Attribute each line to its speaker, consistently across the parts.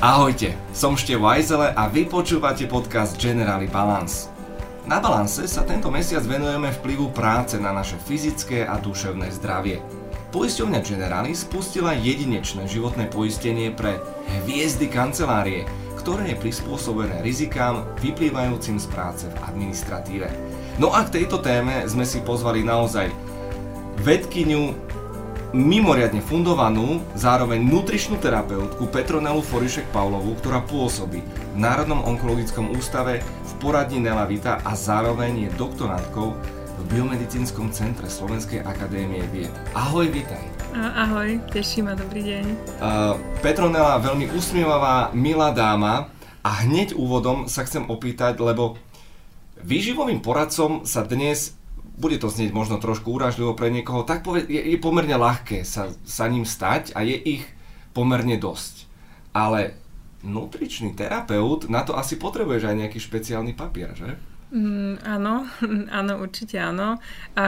Speaker 1: Ahojte, som Števo Ajzele a vy počúvate podcast Generali Balance. Na Balance sa tento mesiac venujeme vplyvu práce na naše fyzické a duševné zdravie. Poisťovňa Generali spustila jedinečné životné poistenie pre hviezdy kancelárie, ktoré je prispôsobené rizikám vyplývajúcim z práce v administratíve. No a k tejto téme sme si pozvali naozaj vedkyňu mimoriadne fundovanú, zároveň nutričnú terapeutku Petronelu Forišek Pavlovu, ktorá pôsobí v Národnom onkologickom ústave v poradni Nela Vita a zároveň je doktorantkou v Biomedicínskom centre Slovenskej akadémie vied. Ahoj, vitaj.
Speaker 2: Ahoj, teší ma, dobrý deň.
Speaker 1: Uh, Petronela, veľmi usmievavá, milá dáma a hneď úvodom sa chcem opýtať, lebo výživovým poradcom sa dnes bude to znieť možno trošku úražlivo pre niekoho, tak poved, je, je pomerne ľahké sa, sa ním stať a je ich pomerne dosť. Ale nutričný terapeut, na to asi potrebuješ aj nejaký špeciálny papier, že?
Speaker 2: Mm, áno, áno, určite áno. A,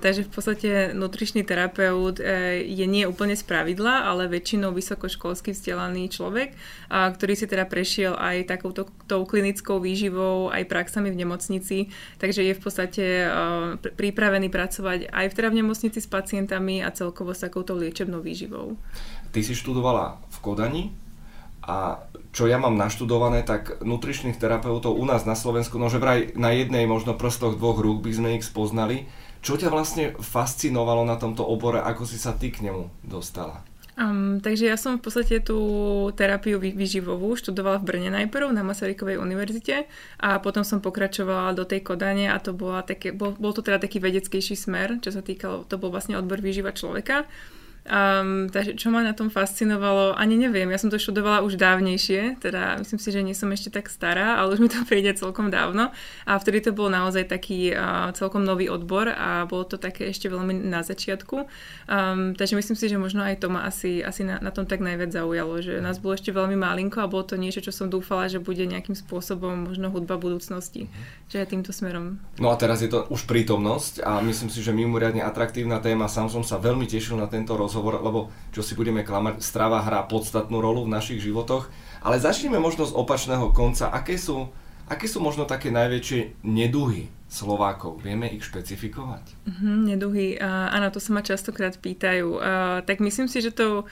Speaker 2: takže v podstate nutričný terapeut e, je nie úplne z pravidla, ale väčšinou vysokoškolsky vzdelaný človek, a, ktorý si teda prešiel aj takouto tou klinickou výživou, aj praxami v nemocnici, takže je v podstate e, pripravený pracovať aj v, teda v nemocnici s pacientami a celkovo s takouto liečebnou výživou.
Speaker 1: Ty si študovala v Kodani a čo ja mám naštudované, tak nutričných terapeutov u nás na Slovensku, no že vraj na jednej možno prstoch dvoch rúk by sme ich spoznali. Čo ťa vlastne fascinovalo na tomto obore, ako si sa ty k nemu dostala?
Speaker 2: Um, takže ja som v podstate tú terapiu výživovú študovala v Brne najprv na Masarykovej univerzite a potom som pokračovala do tej Kodane a to bola také, bol, bol to teda taký vedeckejší smer, čo sa týkalo, to bol vlastne odbor výživa človeka. Um, takže čo ma na tom fascinovalo, ani neviem, ja som to študovala už dávnejšie, teda myslím si, že nie som ešte tak stará, ale už mi to príde celkom dávno. A vtedy to bol naozaj taký uh, celkom nový odbor a bolo to také ešte veľmi na začiatku, um, takže myslím si, že možno aj to ma asi, asi na, na tom tak najviac zaujalo, že nás bolo ešte veľmi malinko a bolo to niečo, čo som dúfala, že bude nejakým spôsobom možno hudba budúcnosti, že týmto smerom.
Speaker 1: No a teraz je to už prítomnosť a myslím si, že mimoriadne atraktívna téma, sám som sa veľmi tešil na tento rozhovor rozhovor, lebo čo si budeme klamať, strava hrá podstatnú rolu v našich životoch. Ale začneme možno z opačného konca. Aké sú, aké sú možno také najväčšie neduhy Slovákov? Vieme ich špecifikovať?
Speaker 2: Mm-hmm, neduhy, uh, áno, to sa ma častokrát pýtajú. Uh, tak myslím si, že to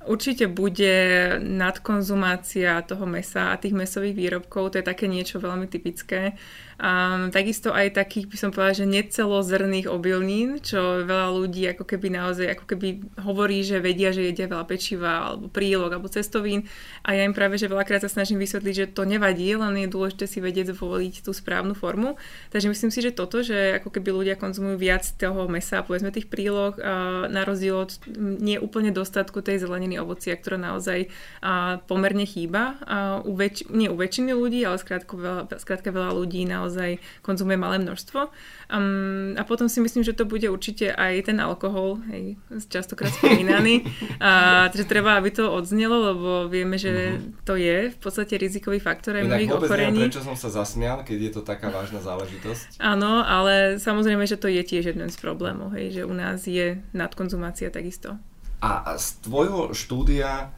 Speaker 2: Určite bude nadkonzumácia toho mesa a tých mesových výrobkov, to je také niečo veľmi typické. Um, takisto aj takých, by som povedala, že necelozrných obilnín, čo veľa ľudí ako keby naozaj ako keby hovorí, že vedia, že jedia veľa pečiva alebo prílog alebo cestovín a ja im práve, že veľakrát sa snažím vysvetliť, že to nevadí, len je dôležité si vedieť zvoliť tú správnu formu. Takže myslím si, že toto, že ako keby ľudia konzumujú viac toho mesa, povedzme tých prílog, uh, na rozdiel od nie úplne dostatku tej zeleniny ovocia, ktorá naozaj uh, pomerne chýba. Uh, u väč- nie u väčšiny ľudí, ale skrátka veľa, skrátka veľa ľudí naozaj naozaj konzumuje malé množstvo. Um, a potom si myslím, že to bude určite aj ten alkohol, hej, častokrát spomínaný. a, takže treba, aby to odznelo, lebo vieme, že mm-hmm. to je v podstate rizikový faktor aj mnohých ochorení.
Speaker 1: prečo som sa zasmial, keď je to taká vážna záležitosť.
Speaker 2: Áno, ale samozrejme, že to je tiež jeden z problémov, hej, že u nás je nadkonzumácia takisto.
Speaker 1: A z tvojho štúdia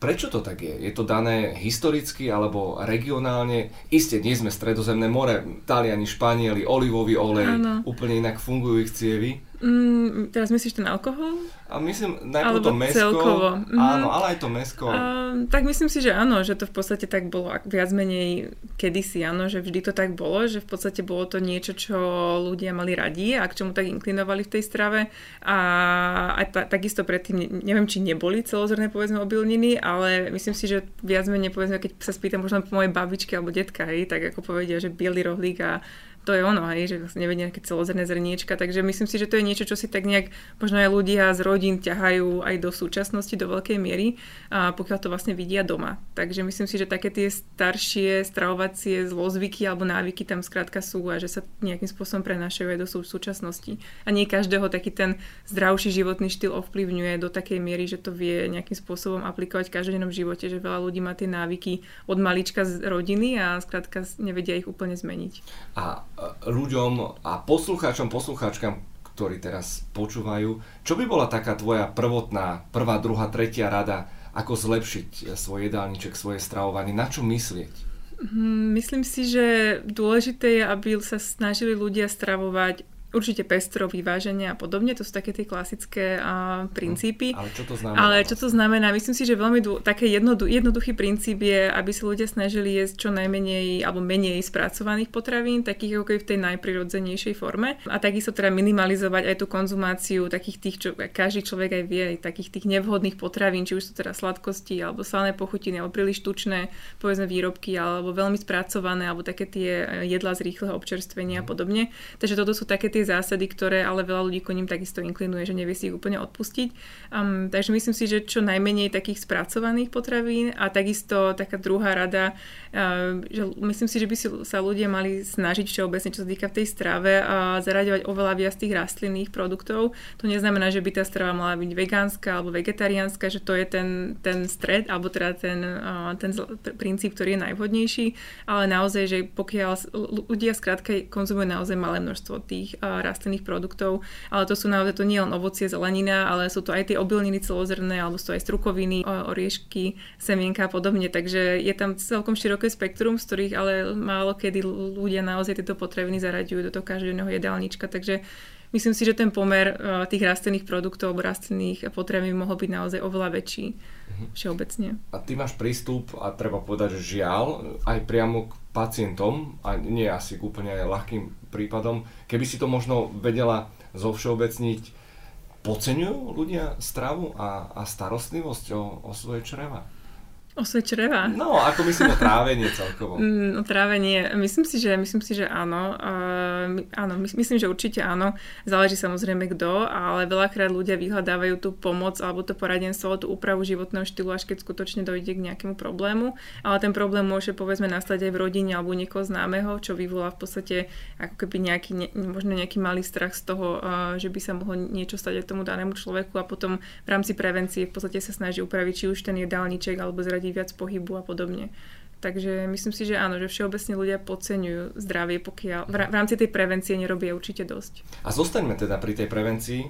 Speaker 1: Prečo to tak je? Je to dané historicky alebo regionálne? Isté, nie sme stredozemné more, Taliani, Španieli, olivový olej, ano. úplne inak fungujú ich cievy.
Speaker 2: Mm, teraz myslíš ten alkohol?
Speaker 1: A myslím najprv Alebo to mesko. Celkovo. Mm. Áno, ale aj to mesko.
Speaker 2: Uh, tak myslím si, že áno, že to v podstate tak bolo viac menej kedysi, áno, že vždy to tak bolo, že v podstate bolo to niečo, čo ľudia mali radi a k čomu tak inklinovali v tej strave. A aj ta, takisto predtým, neviem, či neboli celozrné povedzme obilniny, ale myslím si, že viac menej povedzme, keď sa spýtam možno po mojej babičke alebo detka, hej, tak ako povedia, že biely rohlík a to je ono, hej, že vlastne nevedia nejaké celozrné zrniečka, takže myslím si, že to je niečo, čo si tak nejak možno aj ľudia z rodín ťahajú aj do súčasnosti do veľkej miery, a pokiaľ to vlastne vidia doma. Takže myslím si, že také tie staršie stravovacie zlozvyky alebo návyky tam skrátka sú a že sa nejakým spôsobom prenášajú aj do sú- súčasnosti. A nie každého taký ten zdravší životný štýl ovplyvňuje do takej miery, že to vie nejakým spôsobom aplikovať v každodennom živote, že veľa ľudí má tie návyky od malička z rodiny a skrátka nevedia ich úplne zmeniť.
Speaker 1: A ľuďom a poslucháčom, poslucháčkam, ktorí teraz počúvajú, čo by bola taká tvoja prvotná, prvá, druhá, tretia rada, ako zlepšiť svoj jedálniček, svoje stravovanie, na čo myslieť?
Speaker 2: Hm, myslím si, že dôležité je, aby sa snažili ľudia stravovať Určite pestro, vyváženie a podobne, to sú také tie klasické uh, princípy.
Speaker 1: ale čo to znamená?
Speaker 2: Ale čo to znamená? Myslím si, že veľmi dô, také jednodu, jednoduchý princíp je, aby sa ľudia snažili jesť čo najmenej alebo menej spracovaných potravín, takých ako v tej najprirodzenejšej forme. A takisto teda minimalizovať aj tú konzumáciu takých tých, čo každý človek aj vie, takých tých nevhodných potravín, či už sú teda sladkosti, alebo slané pochutiny, alebo príliš tučné, povedzme výrobky, alebo veľmi spracované, alebo také tie jedlá z rýchleho občerstvenia a podobne. Takže toto sú také tie tie zásady, ktoré ale veľa ľudí ním takisto inklinuje, že nevie si ich úplne odpustiť. Um, takže myslím si, že čo najmenej takých spracovaných potravín a takisto taká druhá rada, že myslím si, že by si sa ľudia mali snažiť všeobecne, čo sa týka v tej strave, a zaraďovať oveľa viac tých rastlinných produktov. To neznamená, že by tá strava mala byť vegánska alebo vegetariánska, že to je ten, ten stred, alebo teda ten, uh, ten princíp, ktorý je najvhodnejší, ale naozaj, že pokiaľ ľudia skrátka konzumujú naozaj malé množstvo tých uh, rastlinných produktov, ale to sú naozaj to nie len ovocie, zelenina, ale sú to aj tie obilniny celozrné, alebo sú aj strukoviny, oriešky, semienka a podobne. Takže je tam celkom široké spektrum, z ktorých ale málo kedy ľudia naozaj tieto potraviny zaraďujú do toho každodenného jedálnička. Takže myslím si, že ten pomer tých rastlinných produktov alebo rastlinných potravín mohol byť naozaj oveľa väčší mhm. všeobecne.
Speaker 1: A ty máš prístup, a treba povedať, že žiaľ, aj priamo k pacientom, a nie asi k úplne aj ľahkým prípadom. Keby si to možno vedela zovšeobecniť, podceňujú ľudia stravu a, a starostlivosť o, o svoje čreva?
Speaker 2: O svoje čreva?
Speaker 1: No, ako myslím o trávenie celkovo.
Speaker 2: Mm, o trávenie, myslím si, že, myslím si, že áno. Uh, áno, myslím, že určite áno. Záleží samozrejme kto, ale veľakrát ľudia vyhľadávajú tú pomoc alebo to poradenstvo, tú úpravu životného štýlu, až keď skutočne dojde k nejakému problému. Ale ten problém môže povedzme nastať aj v rodine alebo niekoho známeho, čo vyvolá v podstate ako keby nejaký, ne, možno nejaký malý strach z toho, uh, že by sa mohlo niečo stať aj tomu danému človeku a potom v rámci prevencie v podstate sa snaží upraviť či už ten jedálniček alebo zradiť viac pohybu a podobne. Takže myslím si, že áno, že všeobecne ľudia podceňujú zdravie, pokiaľ v rámci tej prevencie nerobia určite dosť.
Speaker 1: A zostaňme teda pri tej prevencii.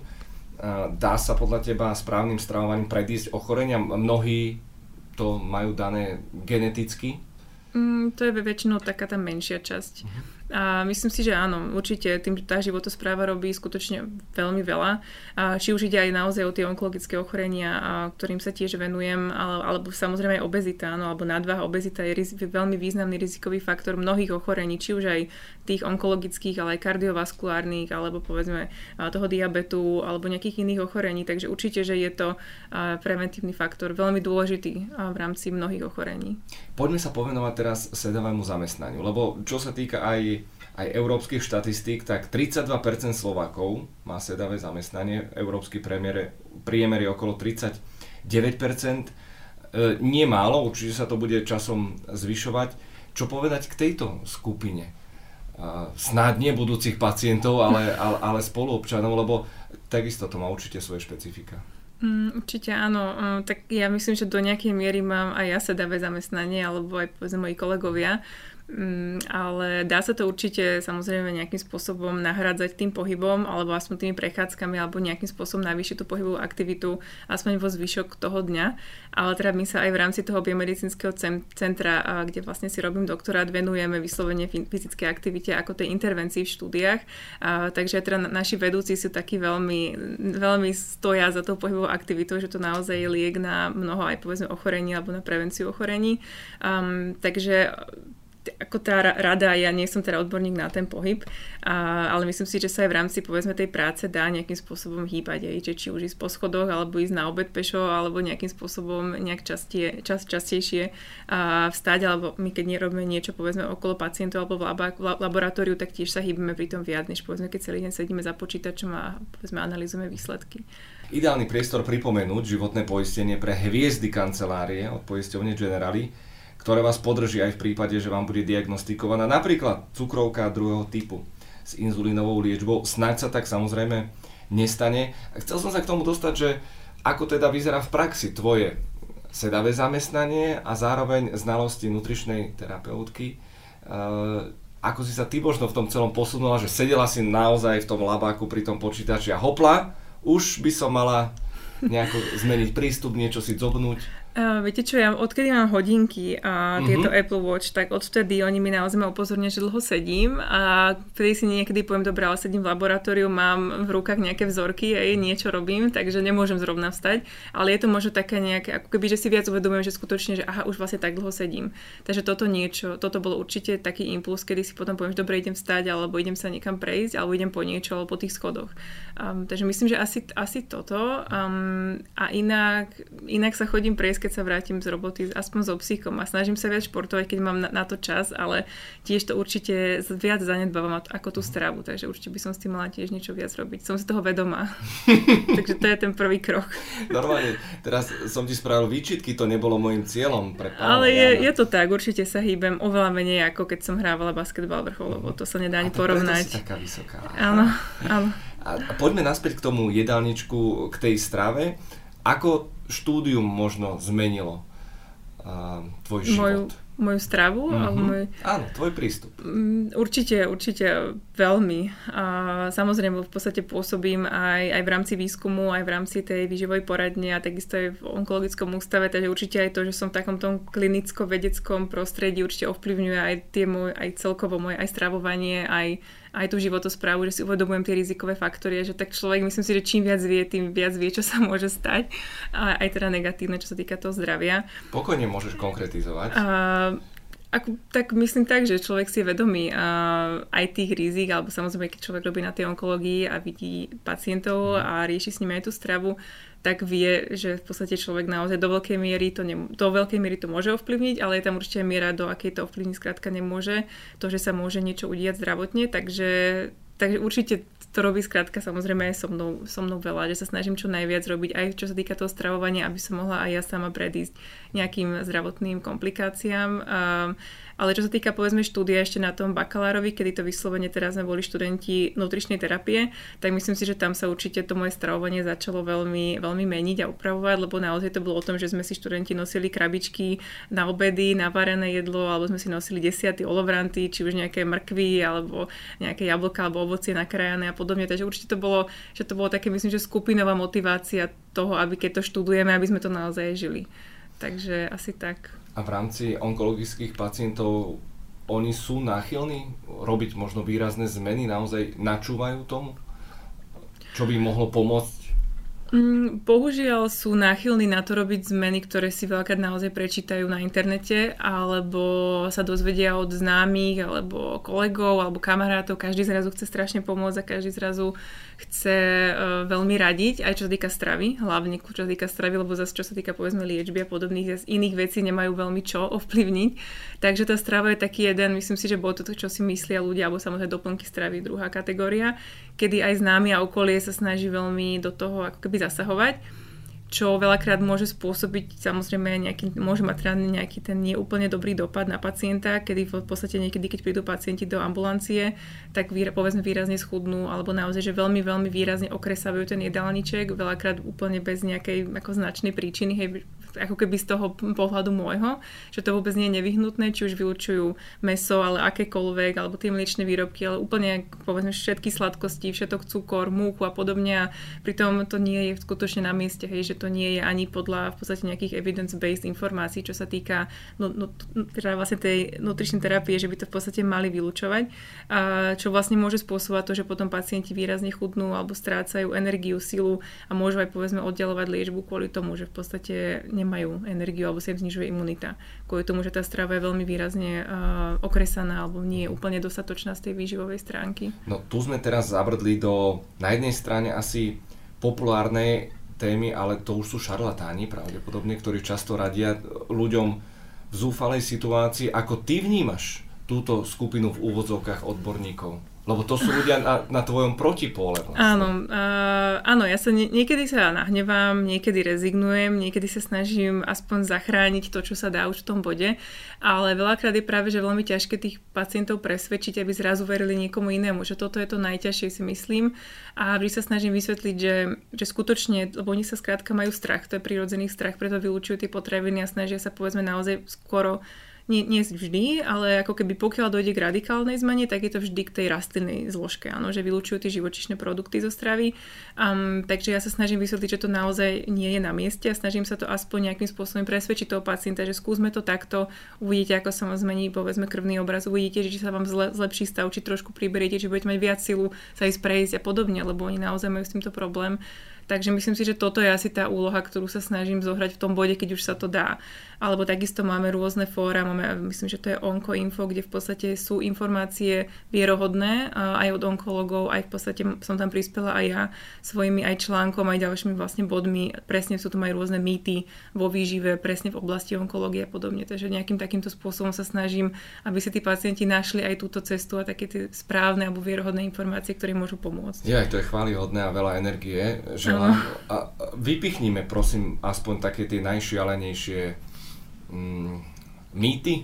Speaker 1: Dá sa podľa teba správnym stravovaním predísť ochorenia? Mnohí to majú dané geneticky?
Speaker 2: Mm, to je väčšinou taká tá menšia časť. Uh-huh. A myslím si, že áno, určite tým tá životospráva robí skutočne veľmi veľa. A či už ide aj naozaj o tie onkologické ochorenia, a ktorým sa tiež venujem, ale, alebo samozrejme aj obezita, áno, alebo nadvaha, obezita je riz, veľmi významný rizikový faktor mnohých ochorení, či už aj tých onkologických, ale aj kardiovaskulárnych, alebo povedzme toho diabetu, alebo nejakých iných ochorení. Takže určite, že je to preventívny faktor veľmi dôležitý v rámci mnohých ochorení.
Speaker 1: Poďme sa povenovať teraz sedavému zamestnaniu, lebo čo sa týka aj aj európskych štatistík, tak 32% Slovákov má sedavé zamestnanie, európsky priemer, je okolo 39%. E, nie málo, určite sa to bude časom zvyšovať. Čo povedať k tejto skupine? E, snáď nie budúcich pacientov, ale, ale, ale spoluobčanov, lebo takisto to má určite svoje špecifika.
Speaker 2: Mm, určite áno. Mm, tak ja myslím, že do nejakej miery mám aj ja sedavé zamestnanie, alebo aj povedzme moji kolegovia. Mm, ale dá sa to určite samozrejme nejakým spôsobom nahradzať tým pohybom alebo aspoň tými prechádzkami alebo nejakým spôsobom navýšiť tú pohybovú aktivitu aspoň vo zvyšok toho dňa. Ale teda my sa aj v rámci toho biomedicínskeho centra, kde vlastne si robím doktorát, venujeme vyslovene fyzickej aktivite ako tej intervencii v štúdiách. Takže teda naši vedúci sú takí veľmi, veľmi stoja za tou pohybovou aktivitou, že to naozaj je liek na mnoho aj povedzme ochorení alebo na prevenciu ochorení. Um, takže ako tá rada, ja nie som teda odborník na ten pohyb, a, ale myslím si, že sa aj v rámci povedzme tej práce dá nejakým spôsobom hýbať, aj, že či už ísť po schodoch, alebo ísť na obed pešo, alebo nejakým spôsobom nejak častie, čas, častejšie a, vstať, alebo my keď nerobíme niečo povedzme okolo pacientov alebo v, laba, v laboratóriu, tak tiež sa hýbeme pri tom viac, než povedzme keď celý deň sedíme za počítačom a povedzme analýzujeme výsledky.
Speaker 1: Ideálny priestor pripomenúť životné poistenie pre hviezdy kancelárie od poisťovne Generali ktoré vás podrží aj v prípade, že vám bude diagnostikovaná napríklad cukrovka druhého typu s inzulínovou liečbou. Snaď sa tak samozrejme nestane. Chcel som sa k tomu dostať, že ako teda vyzerá v praxi tvoje sedavé zamestnanie a zároveň znalosti nutričnej terapeutky. E, ako si sa ty možno v tom celom posunula, že sedela si naozaj v tom labáku pri tom počítači a hopla, už by som mala nejako zmeniť prístup, niečo si zobnúť?
Speaker 2: Uh, viete čo, ja odkedy mám hodinky a tieto uh-huh. Apple Watch, tak odvtedy oni mi naozaj ma upozornia, že dlho sedím a vtedy si niekedy poviem, dobré, ale sedím v laboratóriu, mám v rukách nejaké vzorky a niečo robím, takže nemôžem zrovna vstať, ale je to možno také nejaké, ako keby, že si viac uvedomujem, že skutočne, že aha, už vlastne tak dlho sedím. Takže toto niečo, toto bolo určite taký impuls, kedy si potom poviem, že dobre, idem vstať, alebo idem sa niekam prejsť, alebo idem po niečo, alebo po tých schodoch. Um, takže myslím, že asi, asi toto. Um, a inak, inak sa chodím prejsť keď sa vrátim z roboty, aspoň so psychom a snažím sa viac športovať, keď mám na, na to čas, ale tiež to určite viac zanedbávam ako tú stravu, takže určite by som s tým mala tiež niečo viac robiť. Som si toho vedomá. takže to je ten prvý krok.
Speaker 1: Normálne, teraz som ti spravil výčitky, to nebolo môjim cieľom pre
Speaker 2: pána Ale je, je to tak, určite sa hýbem oveľa menej ako keď som hrávala basketbal vrchol, lebo to sa nedá ani porovnať.
Speaker 1: Si taká vysoká.
Speaker 2: Áno, áno.
Speaker 1: A poďme naspäť k tomu jedálničku, k tej strave. Ako štúdium možno zmenilo uh, tvoj život?
Speaker 2: Moju, moju stravu? Uh-huh. Alebo môj...
Speaker 1: Áno, tvoj prístup.
Speaker 2: Mm, určite, určite veľmi. A samozrejme v podstate pôsobím aj, aj v rámci výskumu, aj v rámci tej výživovej poradne a takisto aj v onkologickom ústave, takže určite aj to, že som v takom tom klinicko-vedeckom prostredí určite ovplyvňuje aj tie môj, aj celkovo moje aj stravovanie, aj aj tú životosprávu, že si uvedomujem tie rizikové faktory, že tak človek, myslím si, že čím viac vie, tým viac vie, čo sa môže stať. A aj teda negatívne, čo sa týka toho zdravia.
Speaker 1: Pokojne môžeš konkretizovať. A,
Speaker 2: ako, tak myslím tak, že človek si je vedomý uh, aj tých rizik, alebo samozrejme, keď človek robí na tej onkológii a vidí pacientov mhm. a rieši s nimi aj tú stravu, tak vie, že v podstate človek naozaj do veľkej miery to, ne, do veľkej miery to môže ovplyvniť, ale je tam určite miera, do akej to ovplyvniť skrátka nemôže. To, že sa môže niečo udiať zdravotne, takže, takže určite to robí skrátka samozrejme aj so mnou, so mnou veľa, že sa snažím čo najviac robiť aj čo sa týka toho stravovania, aby som mohla aj ja sama predísť nejakým zdravotným komplikáciám. Um, ale čo sa týka povedzme štúdia ešte na tom bakalárovi, kedy to vyslovene teraz sme boli študenti nutričnej terapie, tak myslím si, že tam sa určite to moje stravovanie začalo veľmi, veľmi meniť a upravovať, lebo naozaj to bolo o tom, že sme si študenti nosili krabičky na obedy, na varené jedlo, alebo sme si nosili desiaty olovranty, či už nejaké mrkvy, alebo nejaké jablka, alebo ovocie nakrájané a podobne. Takže určite to bolo, že to bolo také, myslím, že skupinová motivácia toho, aby keď to študujeme, aby sme to naozaj žili. Takže asi tak.
Speaker 1: A v rámci onkologických pacientov oni sú náchylní robiť možno výrazné zmeny, naozaj načúvajú tomu? Čo by mohlo pomôcť
Speaker 2: Mm, bohužiaľ sú náchylní na to robiť zmeny, ktoré si veľakrát naozaj prečítajú na internete, alebo sa dozvedia od známych, alebo kolegov, alebo kamarátov. Každý zrazu chce strašne pomôcť a každý zrazu chce uh, veľmi radiť, aj čo sa týka stravy, hlavne čo sa týka stravy, lebo zase čo sa týka povedzme liečby a podobných iných vecí nemajú veľmi čo ovplyvniť. Takže tá strava je taký jeden, myslím si, že bolo to, čo si myslia ľudia, alebo samozrejme doplnky stravy, druhá kategória, kedy aj známy a okolie sa snaží veľmi do toho ako keby zasahovať, čo veľakrát môže spôsobiť samozrejme nejaký, môže mať reálne nejaký ten neúplne dobrý dopad na pacienta, kedy v podstate niekedy, keď prídu pacienti do ambulancie, tak výra, povedzme výrazne schudnú, alebo naozaj, že veľmi, veľmi výrazne okresavujú ten jedálniček, veľakrát úplne bez nejakej ako značnej príčiny, hej, ako keby z toho pohľadu môjho, že to vôbec nie je nevyhnutné, či už vylučujú meso, ale akékoľvek, alebo tie mliečne výrobky, ale úplne povedzme všetky sladkosti, všetok cukor, múku a podobne a pritom to nie je skutočne na mieste, hej, že to nie je ani podľa v podstate nejakých evidence-based informácií, čo sa týka no, no, teda vlastne tej nutričnej terapie, že by to v podstate mali vylúčovať, a čo vlastne môže spôsobovať to, že potom pacienti výrazne chudnú alebo strácajú energiu, silu a môžu aj povedzme oddelovať liečbu kvôli tomu, že v podstate nemajú energiu alebo sa im znižuje imunita. Kvôli tomu, že tá strava je veľmi výrazne uh, okresaná alebo nie je úplne dostatočná z tej výživovej stránky.
Speaker 1: No tu sme teraz zabrdli do na jednej strane asi populárnej témy, ale to už sú šarlatáni pravdepodobne, ktorí často radia ľuďom v zúfalej situácii. Ako ty vnímaš túto skupinu v úvodzovkách odborníkov? Lebo to sú ľudia na, na tvojom protipóle.
Speaker 2: Vlastne. Áno, uh, áno, ja sa nie, niekedy sa nahnevám, niekedy rezignujem, niekedy sa snažím aspoň zachrániť to, čo sa dá už v tom bode, ale veľakrát je práve, že veľmi ťažké tých pacientov presvedčiť, aby zrazu verili niekomu inému, že toto je to najťažšie si myslím a vždy sa snažím vysvetliť, že, že skutočne, lebo oni sa skrátka majú strach, to je prirodzený strach, preto vylúčujú tie potraviny a snažia sa povedzme naozaj skoro nie, nie vždy, ale ako keby pokiaľ dojde k radikálnej zmene, tak je to vždy k tej rastlinnej zložke, áno, že vylúčujú tie živočišné produkty zo stravy. Um, takže ja sa snažím vysvetliť, že to naozaj nie je na mieste a snažím sa to aspoň nejakým spôsobom presvedčiť toho pacienta, že skúsme to takto, uvidíte, ako sa vám zmení, povedzme, krvný obraz, uvidíte, že či sa vám zle, zlepší stav, či trošku priberiete, či budete mať viac silu sa ísť prejsť a podobne, lebo oni naozaj majú s týmto problém. Takže myslím si, že toto je asi tá úloha, ktorú sa snažím zohrať v tom bode, keď už sa to dá. Alebo takisto máme rôzne fóra, máme, myslím, že to je Onkoinfo, kde v podstate sú informácie vierohodné aj od onkologov, aj v podstate som tam prispela aj ja svojimi aj článkom, aj ďalšími vlastne bodmi. Presne sú tam aj rôzne mýty vo výžive, presne v oblasti onkológie a podobne. Takže nejakým takýmto spôsobom sa snažím, aby si tí pacienti našli aj túto cestu a také tie správne alebo vierohodné informácie, ktoré môžu pomôcť.
Speaker 1: Ja, to je chválihodné a veľa energie. Že a, a vypichnime prosím aspoň také tie najšialenejšie mm, mýty,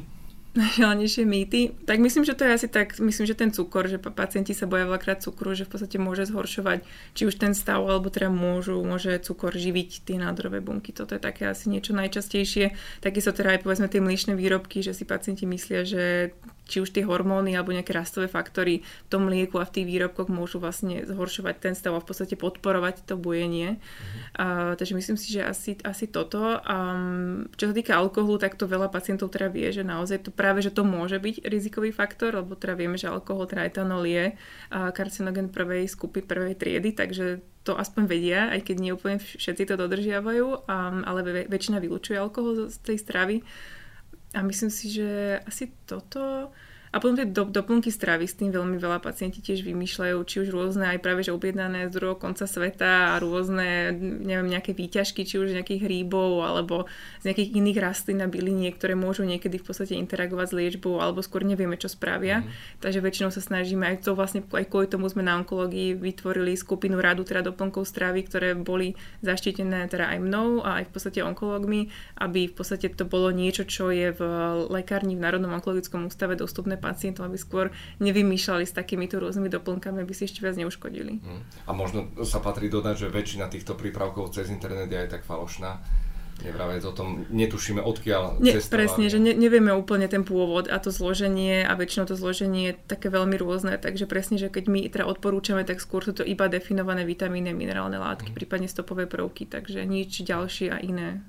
Speaker 2: najšialenejšie mýty. Tak myslím, že to je asi tak, myslím, že ten cukor, že pacienti sa boja veľakrát cukru, že v podstate môže zhoršovať či už ten stav, alebo teda môžu, môže cukor živiť tie nádorové bunky. Toto je také asi niečo najčastejšie. Takisto teda aj povedzme tie mliečne výrobky, že si pacienti myslia, že či už tie hormóny alebo nejaké rastové faktory v tom mlieku a v tých výrobkoch môžu vlastne zhoršovať ten stav a v podstate podporovať to bujenie. Mm-hmm. Uh, takže myslím si, že asi, asi toto. Um, čo sa týka alkoholu, tak to veľa pacientov teda vie, že naozaj to práve, že to môže byť rizikový faktor, lebo teda vieme, že alkohol, teda etanol je uh, karcinogen prvej skupy, prvej triedy, takže to aspoň vedia, aj keď nie úplne všetci to dodržiavajú, um, ale väčšina vylúčuje alkohol z tej stravy. A myslím si, že asi toto a potom tie do, doplnky stravy, s tým veľmi veľa pacienti tiež vymýšľajú, či už rôzne aj práve že objednané z druhého konca sveta a rôzne, neviem, nejaké výťažky, či už nejakých hríbov alebo z nejakých iných rastlín a byliniek, ktoré môžu niekedy v podstate interagovať s liečbou alebo skôr nevieme, čo spravia. Mm. Takže väčšinou sa snažíme aj to vlastne, aj kvôli tomu sme na onkológii vytvorili skupinu radu teda doplnkov stravy, ktoré boli zaštitené teda aj mnou a aj v podstate onkológmi, aby v podstate to bolo niečo, čo je v lekárni v Národnom onkologickom ústave dostupné pacientom, aby skôr nevymýšľali s takýmito rôznymi doplnkami, aby si ešte viac neuškodili.
Speaker 1: Mm. A možno sa patrí dodať, že väčšina týchto prípravkov cez internet je aj tak falošná. Nevravec o tom, netušíme odkiaľ
Speaker 2: Nie, Presne, že ne, nevieme úplne ten pôvod a to zloženie a väčšinou to zloženie je také veľmi rôzne, takže presne, že keď my teda odporúčame, tak skôr sú to iba definované vitamíny, minerálne látky, mm. prípadne stopové prvky, takže nič ďalšie a iné.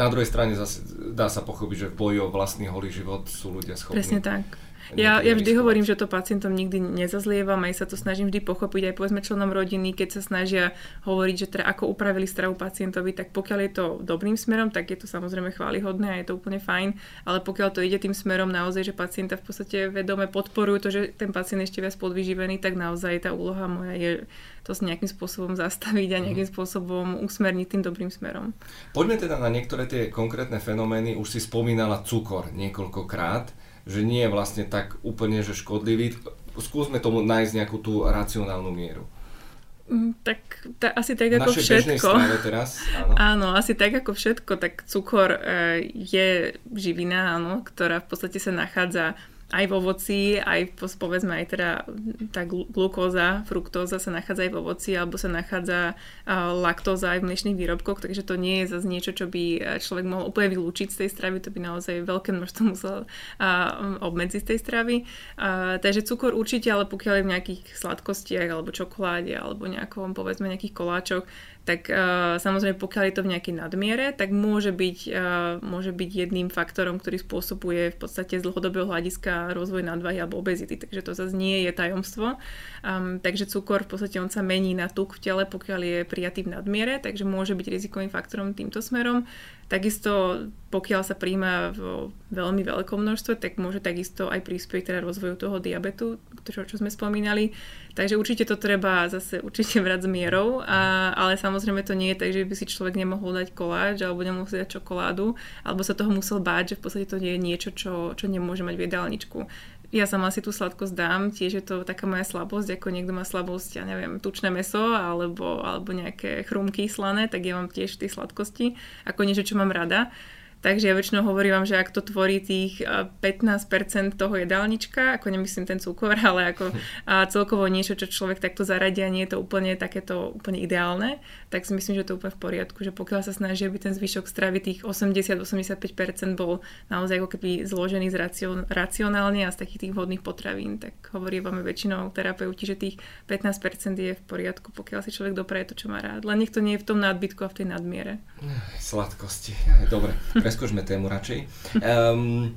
Speaker 1: Na druhej strane zase dá sa pochopiť, že v boji o vlastný holý život sú ľudia schopní
Speaker 2: Presne tak ja, ja vždy hovorím, že to pacientom nikdy nezazlievam, aj sa to snažím vždy pochopiť, aj povedzme členom rodiny, keď sa snažia hovoriť, že teda ako upravili stravu pacientovi, tak pokiaľ je to dobrým smerom, tak je to samozrejme chválihodné a je to úplne fajn, ale pokiaľ to ide tým smerom naozaj, že pacienta v podstate vedome podporujú to, že ten pacient ešte viac podvyživený, tak naozaj tá úloha moja je to nejakým spôsobom zastaviť a nejakým mhm. spôsobom usmerniť tým dobrým smerom.
Speaker 1: Poďme teda na niektoré tie konkrétne fenomény. Už si spomínala cukor niekoľkokrát že nie je vlastne tak úplne že škodlivý. Skúsme tomu nájsť nejakú tú racionálnu mieru.
Speaker 2: Mm, tak ta, asi tak ako všetko.
Speaker 1: teraz, áno.
Speaker 2: áno, asi tak ako všetko, tak cukor e, je živina, áno, ktorá v podstate sa nachádza aj v ovoci, aj povedzme aj teda tá glukóza, fruktóza sa nachádza aj v ovoci alebo sa nachádza laktóza aj v mliečných výrobkoch, takže to nie je zase niečo, čo by e, človek mohol úplne vylúčiť z tej stravy, to by naozaj veľké množstvo musel obmedziť z tej stravy. Takže cukor určite, ale pokiaľ je v nejakých sladkostiach alebo čokoláde alebo nejakom povedzme nejakých koláčoch, tak uh, samozrejme pokiaľ je to v nejakej nadmiere, tak môže byť, uh, môže byť jedným faktorom, ktorý spôsobuje v podstate z dlhodobého hľadiska rozvoj nadvahy alebo obezity, takže to zase nie je tajomstvo. Um, takže cukor v podstate on sa mení na tuk v tele, pokiaľ je prijatý v nadmiere, takže môže byť rizikovým faktorom týmto smerom. Takisto pokiaľ sa príjma v veľmi veľkom množstve, tak môže takisto aj prispieť teda rozvoju toho diabetu, čo, čo sme spomínali. Takže určite to treba zase určite brať s mierou, a, ale samozrejme to nie je tak, že by si človek nemohol dať koláč alebo si dať čokoládu, alebo sa toho musel báť, že v podstate to nie je niečo, čo, čo nemôže mať v jedálničku ja sama si tú sladkosť dám, tiež je to taká moja slabosť, ako niekto má slabosť, ja neviem, tučné meso alebo, alebo nejaké chrumky slané, tak ja mám tiež tie sladkosti ako niečo, čo mám rada. Takže ja väčšinou hovorím vám, že ak to tvorí tých 15% toho jedálnička, ako nemyslím ten cukor, ale ako celkovo niečo, čo človek takto zaradí a nie je to úplne takéto úplne ideálne, tak si myslím, že to je úplne v poriadku, že pokiaľ sa snaží, aby ten zvyšok stravy tých 80-85% bol naozaj ako keby zložený z racion, racionálne a z takých tých vhodných potravín, tak hovoríme väčšinou terapeuti, že tých 15% je v poriadku, pokiaľ si človek dopraje to, čo má rád. Len niekto nie je v tom nadbytku a v tej nadmiere.
Speaker 1: Sladkosti. Dobre, preskočme tému radšej. Um,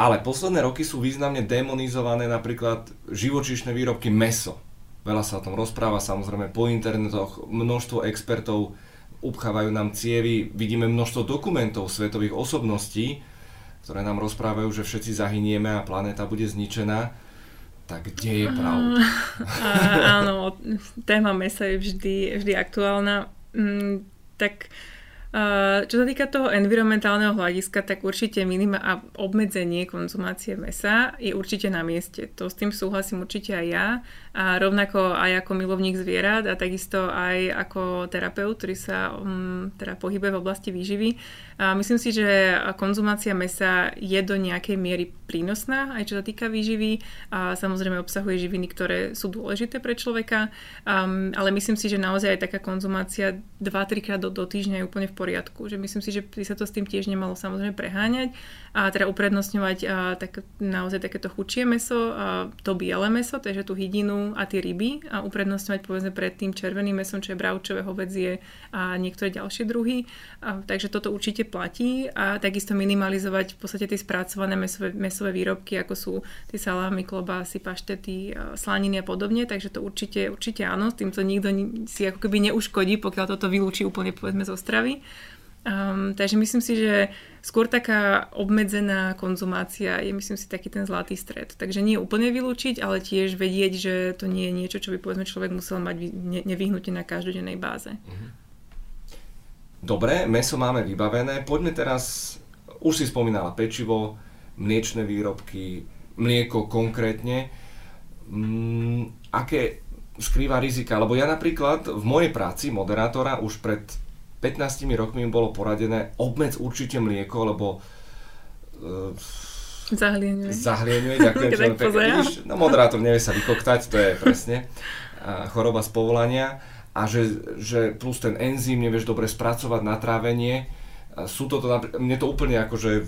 Speaker 1: ale posledné roky sú významne demonizované napríklad živočíšne výrobky meso. Veľa sa o tom rozpráva, samozrejme po internetoch, množstvo expertov upchávajú nám cievy, vidíme množstvo dokumentov svetových osobností, ktoré nám rozprávajú, že všetci zahynieme a planéta bude zničená. Tak kde je pravda?
Speaker 2: Áno, téma mesa je vždy, vždy aktuálna. Mm, tak čo sa týka toho environmentálneho hľadiska, tak určite minima a obmedzenie konzumácie mesa je určite na mieste. To s tým súhlasím určite aj ja. A rovnako aj ako milovník zvierat a takisto aj ako terapeut, ktorý sa um, teda pohybuje v oblasti výživy. A myslím si, že konzumácia mesa je do nejakej miery prínosná, aj čo sa týka výživy. A samozrejme obsahuje živiny, ktoré sú dôležité pre človeka. Um, ale myslím si, že naozaj aj taká konzumácia 2-3 krát do, do týždňa je úplne v poriadku. Že myslím si, že by sa to s tým tiež nemalo samozrejme preháňať a teda uprednostňovať a, tak, naozaj takéto chudšie meso, a to biele meso, takže tú hydinu a tie ryby a uprednostňovať povedzme pred tým červeným mesom, čo je bravčové, hovedzie a niektoré ďalšie druhy. A, takže toto určite platí a takisto minimalizovať v podstate tie spracované mesové, mesové výrobky, ako sú tie salámy, klobásy, paštety, slaniny a podobne, takže to určite, určite áno, s týmto nikto si ako keby neuškodí, pokiaľ toto vylúči úplne povedzme zo stravy. Um, takže myslím si, že skôr taká obmedzená konzumácia je myslím si taký ten zlatý stred. Takže nie úplne vylúčiť, ale tiež vedieť, že to nie je niečo, čo by povedzme človek musel mať nevyhnutne na každodennej báze. Mhm.
Speaker 1: Dobre, meso máme vybavené. Poďme teraz, už si spomínala pečivo, mliečne výrobky, mlieko konkrétne. Mm, aké skrýva rizika? Lebo ja napríklad v mojej práci moderátora už pred 15 rokmi mi bolo poradené obmedz určite mlieko, lebo
Speaker 2: uh, Zahlieňuje.
Speaker 1: Zahlieňuje, ďakujem. čo Vidíš, no moderátor nevie sa vykoktať, to je presne uh, choroba z povolania. A že, že plus ten enzym nevieš dobre spracovať na trávenie. Sú to, mne to úplne akože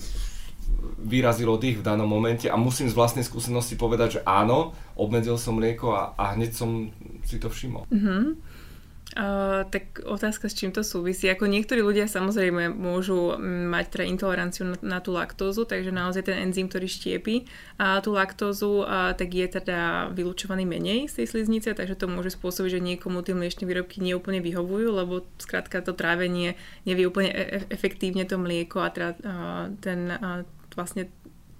Speaker 1: vyrazilo dých v danom momente a musím z vlastnej skúsenosti povedať, že áno, obmedzil som mlieko a, a hneď som si to všimol. Mm-hmm.
Speaker 2: Tak otázka, s čím to súvisí. Ako niektorí ľudia samozrejme môžu mať teda intoleranciu na, na tú laktózu, takže naozaj ten enzym, ktorý štiepi a tú laktózu, uh, tak je teda vylúčovaný menej z tej sliznice, takže to môže spôsobiť, že niekomu tie mliečne výrobky neúplne vyhovujú, lebo skrátka to trávenie nevie úplne e- efektívne to mlieko a teda uh, ten uh, vlastne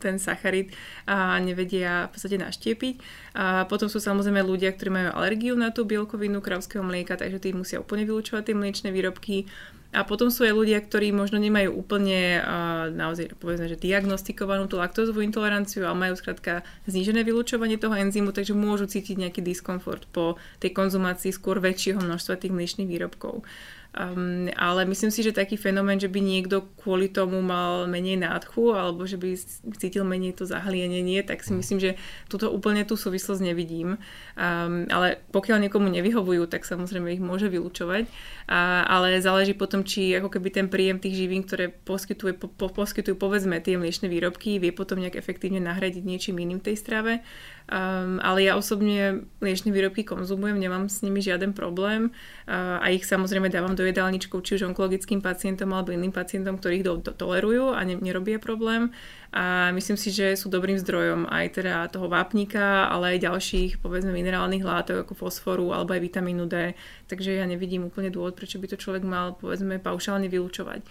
Speaker 2: ten sacharid a nevedia v podstate naštiepiť. A potom sú samozrejme ľudia, ktorí majú alergiu na tú bielkovinu kravského mlieka, takže tí musia úplne vylúčovať tie mliečne výrobky. A potom sú aj ľudia, ktorí možno nemajú úplne uh, naozaj povedzme, že diagnostikovanú tú laktózovú intoleranciu, ale majú skrátka znížené vylúčovanie toho enzymu, takže môžu cítiť nejaký diskomfort po tej konzumácii skôr väčšieho množstva tých mliečných výrobkov. Um, ale myslím si, že taký fenomén, že by niekto kvôli tomu mal menej nádchu alebo že by cítil menej to zahlienenie, tak si myslím, že túto úplne tú súvislosť nevidím. Um, ale pokiaľ niekomu nevyhovujú, tak samozrejme ich môže vylúčovať. A, ale záleží potom, či ako keby ten príjem tých živín, ktoré poskytuje, po, po, poskytujú povedzme tie mliečne výrobky, vie potom nejak efektívne nahradiť niečím iným tej strave. Um, ale ja osobne mliečne výrobky konzumujem, nemám s nimi žiaden problém uh, a ich samozrejme dávam do jedálničkov, či už onkologickým pacientom alebo iným pacientom, ktorí ich do, do, tolerujú a ne, nerobia problém. A myslím si, že sú dobrým zdrojom aj teda toho vápnika, ale aj ďalších povedzme minerálnych látok ako fosforu alebo aj vitamínu D. Takže ja nevidím úplne dôvod, prečo by to človek mal povedzme paušálne vylúčovať.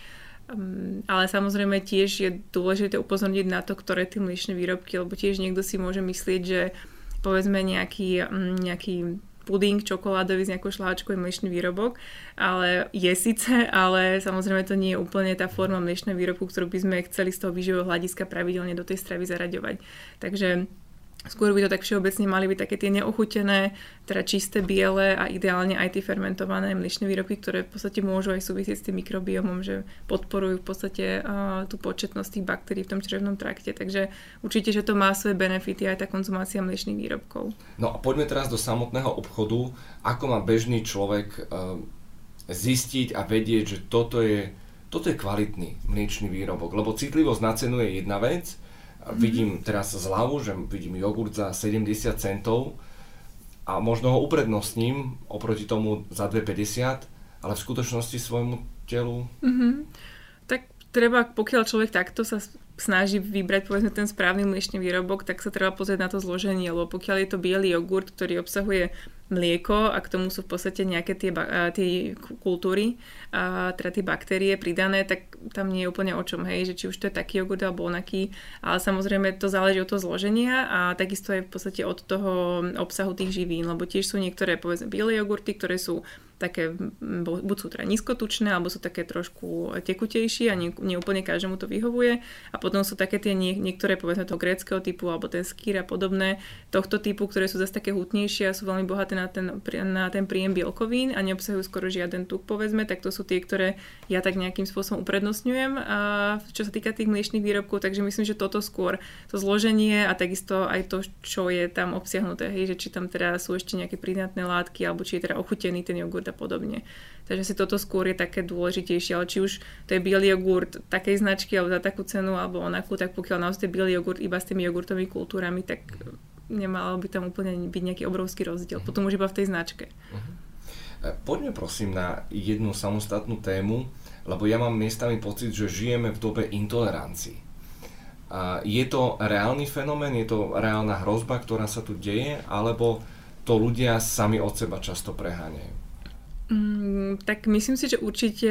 Speaker 2: Um, ale samozrejme tiež je dôležité upozorniť na to, ktoré tie mliečne výrobky, lebo tiež niekto si môže myslieť, že povedzme nejaký, um, nejaký puding čokoládový s nejakou šláčkou je mliečný výrobok, ale je síce, ale samozrejme to nie je úplne tá forma mliečného výrobku, ktorú by sme chceli z toho výživového hľadiska pravidelne do tej stravy zaraďovať. Takže Skôr by to tak všeobecne mali byť také tie neochutené, teda čisté biele a ideálne aj tie fermentované mliečne výrobky, ktoré v podstate môžu aj súvisieť s tým mikrobiomom, že podporujú v podstate uh, tú početnosť tých baktérií v tom črevnom trakte. Takže určite, že to má svoje benefity aj tá konzumácia mliečných výrobkov.
Speaker 1: No a poďme teraz do samotného obchodu. Ako má bežný človek uh, zistiť a vedieť, že toto je, toto je kvalitný mliečný výrobok? Lebo citlivosť na cenu je jedna vec, Mm-hmm. Vidím teraz zľavu, že vidím jogurt za 70 centov a možno ho uprednostním oproti tomu za 2,50, ale v skutočnosti svojmu telu...
Speaker 2: Mm-hmm. Treba, pokiaľ človek takto sa snaží vybrať povedzme ten správny mliečný výrobok, tak sa treba pozrieť na to zloženie, lebo pokiaľ je to biely jogurt, ktorý obsahuje mlieko a k tomu sú v podstate nejaké tie, tie kultúry, a teda tie baktérie pridané, tak tam nie je úplne o čom, hej, že či už to je taký jogurt alebo onaký, ale samozrejme to záleží od toho zloženia a takisto aj v podstate od toho obsahu tých živín, lebo tiež sú niektoré povedzme biele jogurty, ktoré sú také, buď sú teda nízkotučné, alebo sú také trošku tekutejšie a nie, nie úplne každému to vyhovuje. A potom sú také tie nie, niektoré, povedzme toho gréckého typu, alebo ten skýr a podobné, tohto typu, ktoré sú zase také hutnejšie a sú veľmi bohaté na ten, na ten príjem bielkovín a neobsahujú skoro žiaden tuk, povedzme, tak to sú tie, ktoré ja tak nejakým spôsobom uprednostňujem, a čo sa týka tých mliečných výrobkov, takže myslím, že toto skôr, to zloženie a takisto aj to, čo je tam obsiahnuté, hej, že či tam teda sú ešte nejaké pridátne látky, alebo či je teda ochutený ten jogurt a podobne. Takže si toto skôr je také dôležitejšie, ale či už to je biely jogurt takej značky alebo za takú cenu alebo onakú, tak pokiaľ naozaj biely jogurt iba s tými jogurtovými kultúrami, tak nemalo by tam úplne byť nejaký obrovský rozdiel. Potom už iba v tej značke.
Speaker 1: Uh-huh. Poďme prosím na jednu samostatnú tému, lebo ja mám miestami pocit, že žijeme v dobe intolerancii. Je to reálny fenomén, je to reálna hrozba, ktorá sa tu deje, alebo to ľudia sami od seba často preháňajú?
Speaker 2: Mm, tak myslím si, že určite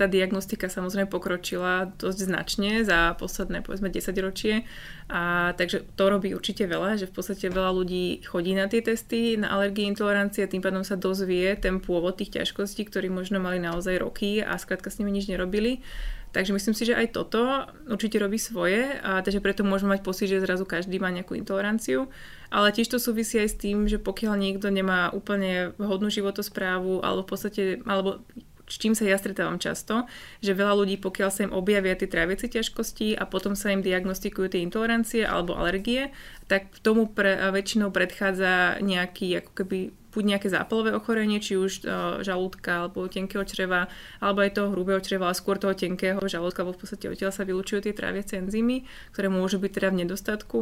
Speaker 2: tá diagnostika samozrejme pokročila dosť značne za posledné povedzme 10 ročie. A, takže to robí určite veľa, že v podstate veľa ľudí chodí na tie testy na alergie, intolerancie a tým pádom sa dozvie ten pôvod tých ťažkostí, ktorí možno mali naozaj roky a skrátka s nimi nič nerobili. Takže myslím si, že aj toto určite robí svoje, a takže preto môžeme mať pocit, že zrazu každý má nejakú intoleranciu. Ale tiež to súvisí aj s tým, že pokiaľ niekto nemá úplne vhodnú životosprávu alebo v podstate, alebo s čím sa ja stretávam často, že veľa ľudí, pokiaľ sa im objavia tie tráviace ťažkosti a potom sa im diagnostikujú tie intolerancie alebo alergie, tak tomu pre, väčšinou predchádza nejaký ako keby buď nejaké zápalové ochorenie, či už uh, žalúdka alebo tenkého čreva, alebo aj toho hrubého čreva, ale skôr toho tenkého žalúdka, lebo v podstate odtiaľ sa vylúčujú tie tráviace enzymy, ktoré môžu byť teda v nedostatku.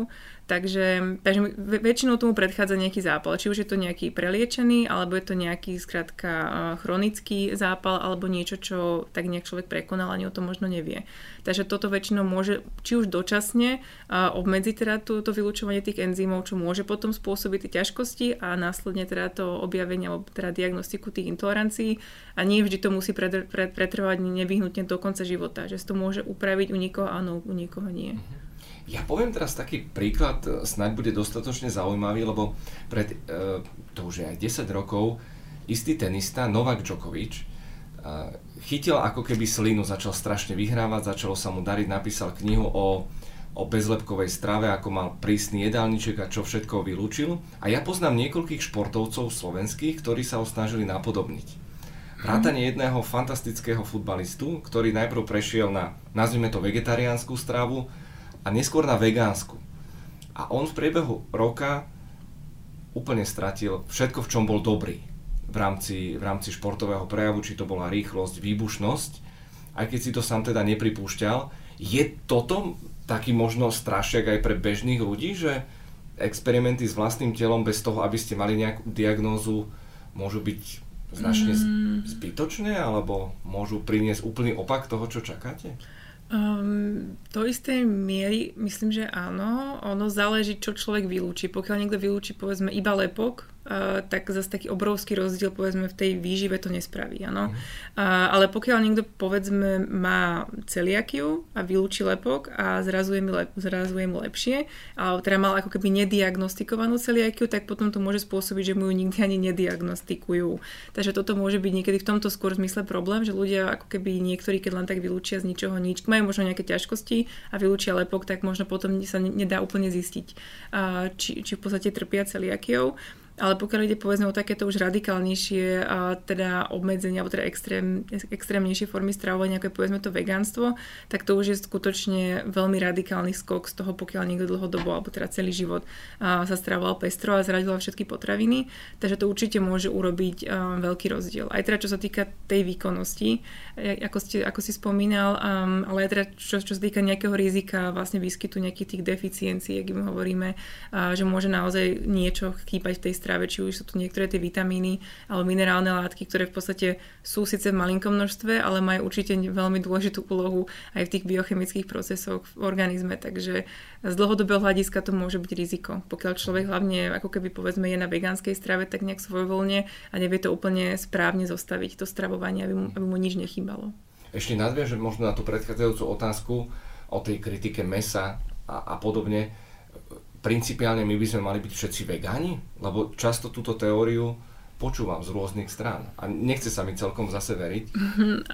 Speaker 2: Takže, takže väčšinou tomu predchádza nejaký zápal, či už je to nejaký preliečený, alebo je to nejaký skrátka uh, chronický zápal, alebo niečo, čo tak nejak človek prekonal, ani o tom možno nevie. Takže toto väčšinou môže, či už dočasne, uh, obmedziť teda to, vylúčovanie tých enzymov, čo môže potom spôsobiť tie ťažkosti a následne teda to objavenie alebo teda diagnostiku tých intolerancií a nie vždy to musí pretrvať nevyhnutne do konca života, že sa to môže upraviť u niekoho áno, u niekoho nie. Mhm.
Speaker 1: Ja poviem teraz taký príklad, e, snáď bude dostatočne zaujímavý, lebo pred, e, to už je aj 10 rokov, istý tenista Novak Djokovic e, chytil ako keby slinu, začal strašne vyhrávať, začalo sa mu dariť, napísal knihu o o bezlepkovej strave, ako mal prísny jedálniček a čo všetko vylúčil. A ja poznám niekoľkých športovcov slovenských, ktorí sa ho snažili napodobniť. Vrátanie jedného fantastického futbalistu, ktorý najprv prešiel na, nazvime to, vegetariánsku stravu a neskôr na vegánsku. A on v priebehu roka úplne stratil všetko, v čom bol dobrý v rámci, v rámci športového prejavu, či to bola rýchlosť, výbušnosť, aj keď si to sám teda nepripúšťal. Je toto taký možno strašiak aj pre bežných ľudí, že experimenty s vlastným telom bez toho, aby ste mali nejakú diagnózu, môžu byť značne mm. zbytočné alebo môžu priniesť úplný opak toho, čo čakáte?
Speaker 2: Um, do istej miery myslím, že áno. Ono záleží, čo človek vylúči. Pokiaľ niekto vylúči povedzme iba lepok, tak zase taký obrovský rozdiel povedzme v tej výžive to nespraví. Ano? Mm. Uh, ale pokiaľ niekto povedzme má celiakiu a vylúči lepok a zrazu je, mi lep, zrazu je mu lepšie, ale teda mal ako keby nediagnostikovanú celiakiu, tak potom to môže spôsobiť, že mu ju nikdy ani nediagnostikujú. Takže toto môže byť niekedy v tomto skôr zmysle problém, že ľudia ako keby niektorí, keď len tak vylúčia z ničoho nič, majú možno nejaké ťažkosti a vylúčia lepok, tak možno potom sa nedá úplne zistiť, či, či v podstate trpia celiakiou. Ale pokiaľ ide povedzme o takéto už radikálnejšie a teda obmedzenia, alebo teda extrém, extrémnejšie formy stravovania, ako je povedzme to vegánstvo, tak to už je skutočne veľmi radikálny skok z toho, pokiaľ niekto dlhodobo, alebo teda celý život a, sa stravoval pestro a zradila všetky potraviny. Takže to určite môže urobiť a, veľký rozdiel. Aj teda čo sa týka tej výkonnosti, ako, ste, ako si spomínal, um, ale aj teda čo, čo sa týka nejakého rizika vlastne výskytu nejakých tých deficiencií, ak im hovoríme, a, že môže naozaj niečo chýbať v tej strave, či už sú tu niektoré tie vitamíny alebo minerálne látky, ktoré v podstate sú síce v malinkom množstve, ale majú určite veľmi dôležitú úlohu aj v tých biochemických procesoch v organizme, takže z dlhodobého hľadiska to môže byť riziko. Pokiaľ človek hlavne, ako keby povedzme, je na vegánskej strave, tak nejak svojvoľne a nevie to úplne správne zostaviť, to stravovanie, aby mu, aby mu nič nechýbalo.
Speaker 1: Ešte nadviažem možno na tú predchádzajúcu otázku o tej kritike mesa a, a podobne principiálne my by sme mali byť všetci vegáni? Lebo často túto teóriu počúvam z rôznych strán a nechce sa mi celkom zase veriť.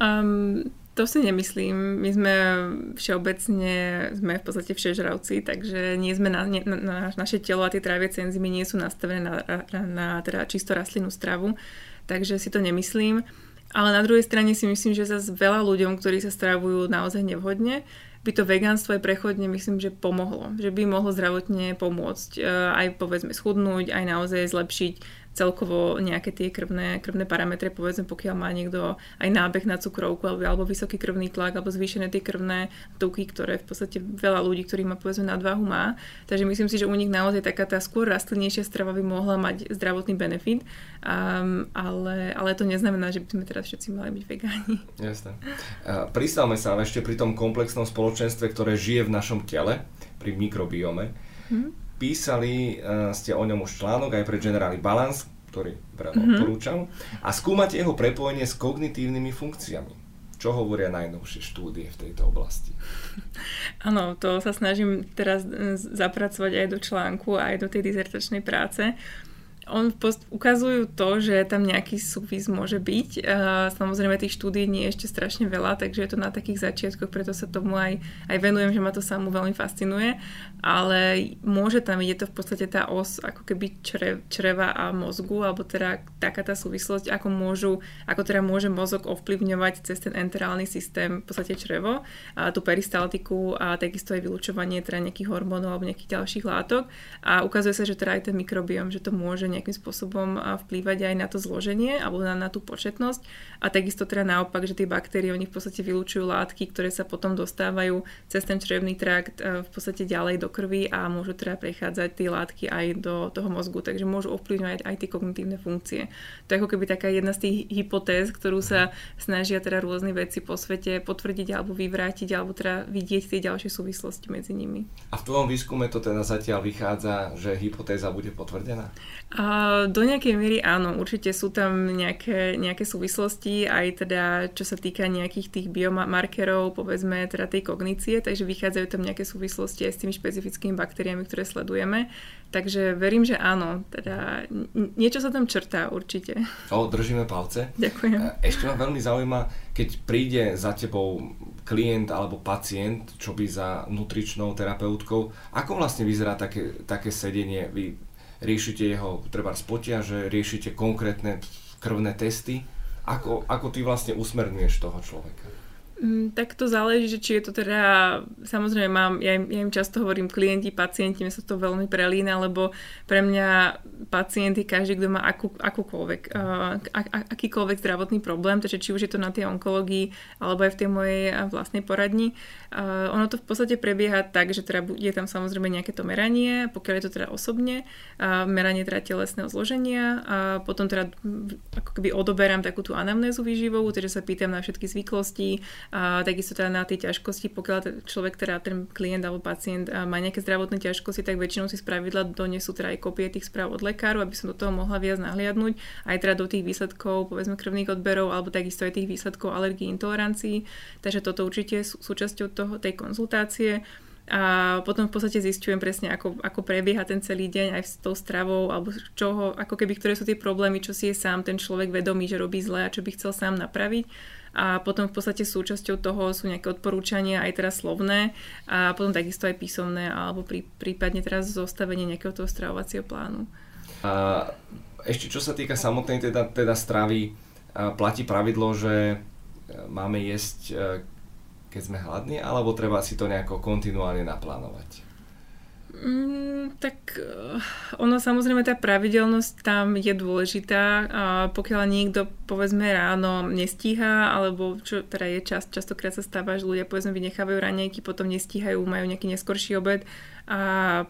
Speaker 2: Um, to si nemyslím. My sme všeobecne, sme v podstate všežravci, takže nie sme na, na, na naše telo a tie tráviace enzymy nie sú nastavené na, na, na teda čisto rastlinnú stravu, takže si to nemyslím. Ale na druhej strane si myslím, že zase veľa ľuďom, ktorí sa stravujú naozaj nevhodne, by to vegánstvo aj prechodne myslím, že pomohlo. Že by mohlo zdravotne pomôcť e, aj povedzme schudnúť, aj naozaj zlepšiť celkovo nejaké tie krvné, krvné parametre, povedzme pokiaľ má niekto aj nábeh na cukrovku alebo, alebo vysoký krvný tlak alebo zvýšené tie krvné tuky, ktoré v podstate veľa ľudí, ktorí má povedzme nadváhu má. Takže myslím si, že u nich naozaj taká tá skôr rastlinnejšia strava by mohla mať zdravotný benefit, um, ale, ale to neznamená, že by sme teraz všetci mali byť vegáni.
Speaker 1: Jasné. Pristavme sa ešte pri tom komplexnom spoločenstve, ktoré žije v našom tele, pri mikrobiome. Hmm písali uh, ste o ňom už článok aj pre Generali Balance, ktorý veľmi mm-hmm. odporúčam, a skúmate jeho prepojenie s kognitívnymi funkciami. Čo hovoria najnovšie štúdie v tejto oblasti?
Speaker 2: Áno, to sa snažím teraz e, zapracovať aj do článku, aj do tej dizertačnej práce. Uh, on post- ukazujú to, že tam nejaký súvis môže byť. Samozrejme tých štúdí nie je ešte strašne veľa, takže je to na takých začiatkoch, preto sa tomu aj, aj venujem, že ma to samú veľmi fascinuje. Ale môže tam, je to v podstate tá os ako keby čre, čreva a mozgu, alebo teda taká tá súvislosť, ako môžu, ako teda môže mozog ovplyvňovať cez ten enterálny systém v podstate črevo, a tú peristaltiku a takisto aj vylučovanie teda nejakých hormónov alebo nejakých ďalších látok. A ukazuje sa, že teda aj ten mikrobiom, že to môže nejakým spôsobom vplývať aj na to zloženie alebo na, na tú početnosť. A takisto teda naopak, že tie baktérie, oni v podstate vylúčujú látky, ktoré sa potom dostávajú cez ten črevný trakt v podstate ďalej do krvi a môžu teda prechádzať tie látky aj do toho mozgu, takže môžu ovplyvňovať aj tie kognitívne funkcie. To je ako keby taká jedna z tých hypotéz, ktorú sa snažia teda rôzne veci po svete potvrdiť alebo vyvrátiť alebo teda vidieť tie ďalšie súvislosti medzi nimi.
Speaker 1: A v tvojom výskume to teda zatiaľ vychádza, že hypotéza bude potvrdená?
Speaker 2: A do nejakej miery áno, určite sú tam nejaké, nejaké súvislosti, aj teda čo sa týka nejakých tých biomarkerov, povedzme teda tej kognície, takže vychádzajú tam nejaké súvislosti aj s tými špecifickými baktériami, ktoré sledujeme. Takže verím, že áno, teda niečo sa tam črtá určite.
Speaker 1: O, držíme palce.
Speaker 2: Ďakujem. E,
Speaker 1: ešte ma veľmi zaujíma, keď príde za tebou klient alebo pacient, čo by za nutričnou terapeutkou, ako vlastne vyzerá také, také sedenie? Vy riešite jeho treba že riešite konkrétne krvné testy. Ako, ako ty vlastne usmerňuješ toho človeka?
Speaker 2: Mm, tak to záleží, že či je to teda, samozrejme mám, ja im, ja im často hovorím klienti, pacienti, mi sa to veľmi prelína, lebo pre mňa pacient je každý, kto má akú, akúkoľvek, uh, ak, akýkoľvek zdravotný problém, takže či už je to na tej onkológii alebo aj v tej mojej vlastnej poradni. Uh, ono to v podstate prebieha tak, že teda je tam samozrejme nejaké to meranie, pokiaľ je to teda osobne, uh, meranie teda telesného zloženia a potom teda ako keby odoberám takú tú anamnézu výživovú, takže sa pýtam na všetky zvyklosti, A takisto teda na tie ťažkosti, pokiaľ človek, teda ten klient alebo pacient má nejaké zdravotné ťažkosti, tak väčšinou si spravidla donesú teda aj kopie tých správ od lekáru, aby som do toho mohla viac nahliadnúť, aj teda do tých výsledkov, povedzme krvných odberov, alebo takisto aj tých výsledkov alergií, intolerancií. Takže toto určite je súčasťou toho, tej konzultácie a potom v podstate zistujem presne, ako, ako prebieha ten celý deň aj s tou stravou, alebo čoho, ako keby, ktoré sú tie problémy, čo si je sám ten človek vedomý, že robí zle a čo by chcel sám napraviť. A potom v podstate súčasťou toho sú nejaké odporúčania, aj teraz slovné, a potom takisto aj písomné, alebo prí, prípadne teraz zostavenie nejakého toho stravovacieho plánu.
Speaker 1: A ešte čo sa týka samotnej teda, teda stravy, platí pravidlo, že máme jesť keď sme hladní, alebo treba si to nejako kontinuálne naplánovať?
Speaker 2: Mm, tak uh, ono samozrejme tá pravidelnosť tam je dôležitá. A pokiaľ niekto povedzme ráno nestíha, alebo čo teda je čas, častokrát sa stáva, že ľudia povedzme vynechávajú ranejky, potom nestíhajú, majú nejaký neskorší obed, a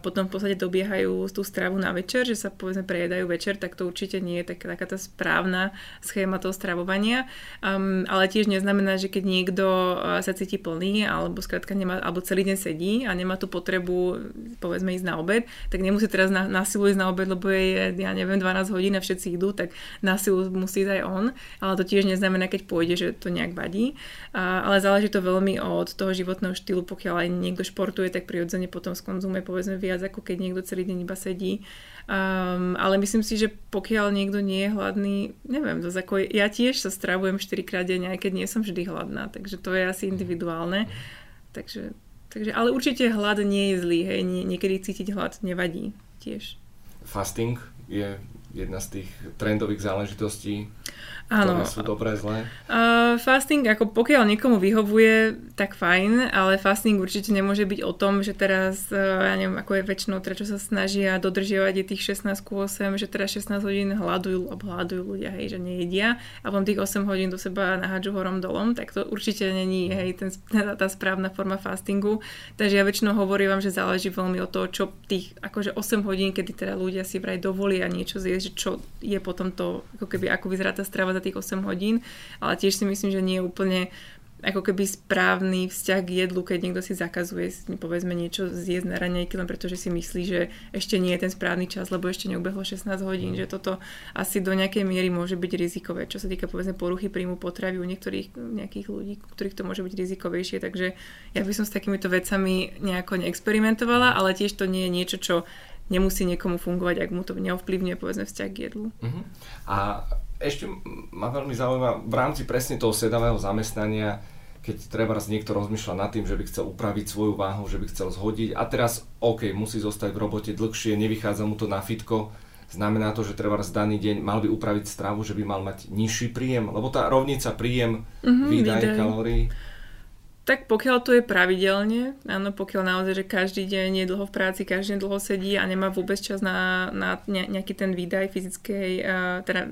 Speaker 2: potom v podstate dobiehajú tú stravu na večer, že sa povedzme prejedajú večer, tak to určite nie je taká, taká tá správna schéma toho stravovania. Um, ale tiež neznamená, že keď niekto uh, sa cíti plný alebo skrátka nemá, alebo celý deň sedí a nemá tú potrebu povedzme ísť na obed, tak nemusí teraz na, na silu ísť na obed, lebo je, ja neviem, 12 hodín a všetci idú, tak na silu musí ísť aj on. Ale to tiež neznamená, keď pôjde, že to nejak vadí. Uh, ale záleží to veľmi od toho životného štýlu, pokiaľ aj niekto športuje, tak prirodzene potom skonzumuje konzumuje povedzme viac, ako keď niekto celý deň iba sedí. Um, ale myslím si, že pokiaľ niekto nie je hladný, neviem, to ako ja tiež sa stravujem 4 krát denne, aj keď nie som vždy hladná, takže to je asi individuálne. Takže, takže ale určite hlad nie je zlý, hej, nie, niekedy cítiť hlad nevadí tiež.
Speaker 1: Fasting je jedna z tých trendových záležitostí Áno. sú dobré, zlé?
Speaker 2: Uh, fasting, ako pokiaľ niekomu vyhovuje, tak fajn, ale fasting určite nemôže byť o tom, že teraz, uh, ja neviem, ako je väčšinou, teda čo sa snažia dodržiavať je tých 16 k 8, že teraz 16 hodín hľadujú, alebo hľadujú ľudia, hej, že nejedia a potom tých 8 hodín do seba nahádžu horom dolom, tak to určite není, hej, ten, tá, tá správna forma fastingu. Takže ja väčšinou hovorím vám, že záleží veľmi o to, čo tých, akože 8 hodín, kedy teda ľudia si vraj dovolia niečo zjesť, čo je potom to, ako keby, ako vyzerá tá strava tých 8 hodín, ale tiež si myslím, že nie je úplne ako keby správny vzťah k jedlu, keď niekto si zakazuje povedzme niečo zjesť na raňajky, len pretože si myslí, že ešte nie je ten správny čas, lebo ešte neubehlo 16 hodín, že toto asi do nejakej miery môže byť rizikové, čo sa týka povedzme poruchy príjmu potravy u niektorých nejakých ľudí, ktorých to môže byť rizikovejšie, takže ja by som s takýmito vecami nejako neexperimentovala, ale tiež to nie je niečo, čo nemusí niekomu fungovať, ak mu to neovplyvňuje povedzme vzťah k jedlu.
Speaker 1: Uh-huh. A ešte ma veľmi zaujíma, v rámci presne toho sedavého zamestnania, keď treba niekto rozmýšľa nad tým, že by chcel upraviť svoju váhu, že by chcel zhodiť. A teraz OK, musí zostať v robote dlhšie, nevychádza mu to na fitko, znamená to, že treba raz daný deň mal by upraviť stravu, že by mal mať nižší príjem, lebo tá rovnica príjem, mm-hmm, výdaj, výdaj. kalórií
Speaker 2: tak pokiaľ to je pravidelne, áno, pokiaľ naozaj, že každý deň je dlho v práci, každý deň dlho sedí a nemá vôbec čas na, na nejaký ten výdaj fyzickej, teda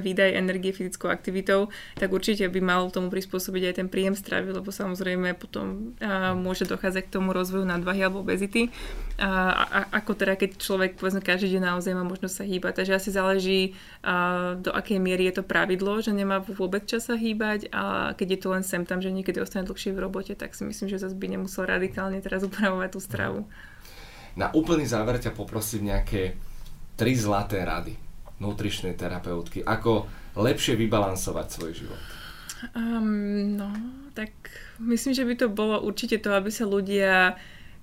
Speaker 2: výdaj energie fyzickou aktivitou, tak určite by mal tomu prispôsobiť aj ten príjem stravy, lebo samozrejme potom môže dochádzať k tomu rozvoju nadvahy alebo obezity. A, a, ako teda, keď človek povedzme každý deň naozaj má možnosť sa hýbať. Takže asi záleží, do akej miery je to pravidlo, že nemá vôbec čas sa hýbať a keď je to len sem tam, že niekedy ostane dlhšie v robote, tak si myslím, že zase by nemusel radikálne teraz upravovať tú stravu.
Speaker 1: Na úplný záver ťa poprosím nejaké tri zlaté rady nutričnej terapeutky. Ako lepšie vybalansovať svoj život?
Speaker 2: Um, no, tak myslím, že by to bolo určite to, aby sa ľudia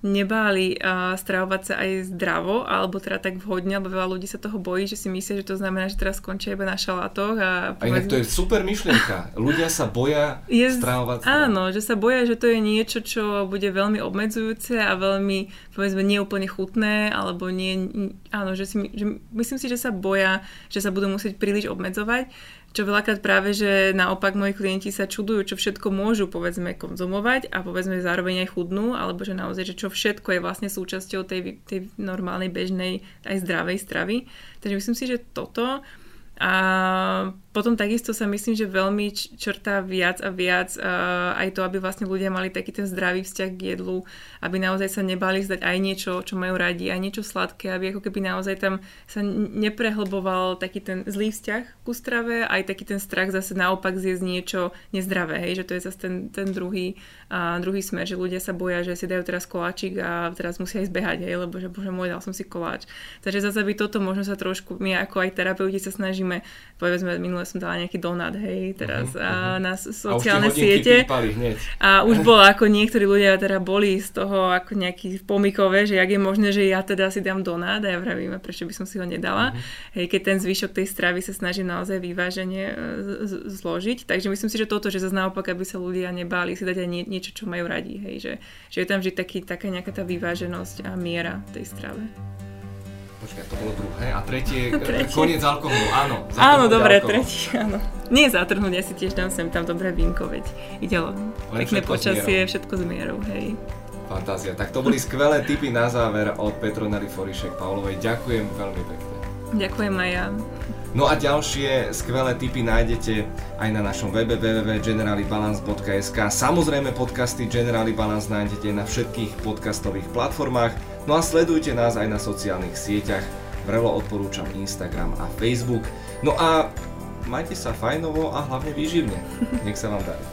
Speaker 2: nebáli uh, stravovať sa aj zdravo, alebo teda tak vhodne, lebo veľa ľudí sa toho bojí, že si myslia, že to znamená, že teraz skončia iba na šalátoch. A,
Speaker 1: a inak to je super myšlienka. Ľudia sa boja je, stravovať
Speaker 2: sa. Áno, že sa boja, že to je niečo, čo bude veľmi obmedzujúce a veľmi, povedzme, neúplne chutné, alebo nie, áno, že, si, že myslím si, že sa boja, že sa budú musieť príliš obmedzovať čo veľakrát práve, že naopak moji klienti sa čudujú, čo všetko môžu povedzme konzumovať a povedzme zároveň aj chudnú, alebo že naozaj, že čo všetko je vlastne súčasťou tej, tej normálnej, bežnej, aj zdravej stravy. Takže myslím si, že toto A potom takisto sa myslím, že veľmi črtá viac a viac uh, aj to, aby vlastne ľudia mali taký ten zdravý vzťah k jedlu, aby naozaj sa nebali zdať aj niečo, čo majú radi, aj niečo sladké, aby ako keby naozaj tam sa neprehlboval taký ten zlý vzťah ku strave, aj taký ten strach zase naopak zjesť niečo nezdravé, hej, že to je zase ten, ten druhý, uh, druhý smer, že ľudia sa boja, že si dajú teraz koláčik a teraz musia ísť behať, hej, lebo že bože môj, dal som si koláč. Takže zase by toto možno sa trošku, my ako aj terapeuti sa snažíme, povedzme, minulé minule som dala nejaký donát, hej, teraz uh-huh, uh-huh. na sociálne
Speaker 1: a
Speaker 2: siete.
Speaker 1: Hneď.
Speaker 2: A už bolo ako niektorí ľudia teda boli z toho ako nejaký pomikové, že jak je možné, že ja teda si dám donát a ja vravím, prečo by som si ho nedala. Uh-huh. Hej, keď ten zvyšok tej stravy sa snažím naozaj vyváženie e, zložiť. Takže myslím si, že toto, že zase naopak, aby sa ľudia nebáli si dať aj nie, niečo, čo majú radi. Hej, že, že je tam vždy taký, taká nejaká tá vyváženosť a miera tej strave.
Speaker 1: Počkaj, to bolo druhé. A tretie, tretie. koniec alkoholu, áno.
Speaker 2: Áno, dobre, tretí, áno. Nie zatrhnúť, ja si tiež dám sem tam dobré vínko, veď ide len pekné počasie, všetko s mierou, hej.
Speaker 1: Fantázia. Tak to boli skvelé tipy na záver od Petronely Forišek Paulovej. Ďakujem veľmi pekne.
Speaker 2: Ďakujem aj ja.
Speaker 1: No a ďalšie skvelé tipy nájdete aj na našom webe www.generalibalance.sk. Samozrejme podcasty Generali Balance nájdete na všetkých podcastových platformách. No a sledujte nás aj na sociálnych sieťach. Vrelo odporúčam Instagram a Facebook. No a majte sa fajnovo a hlavne výživne. Nech sa vám darí.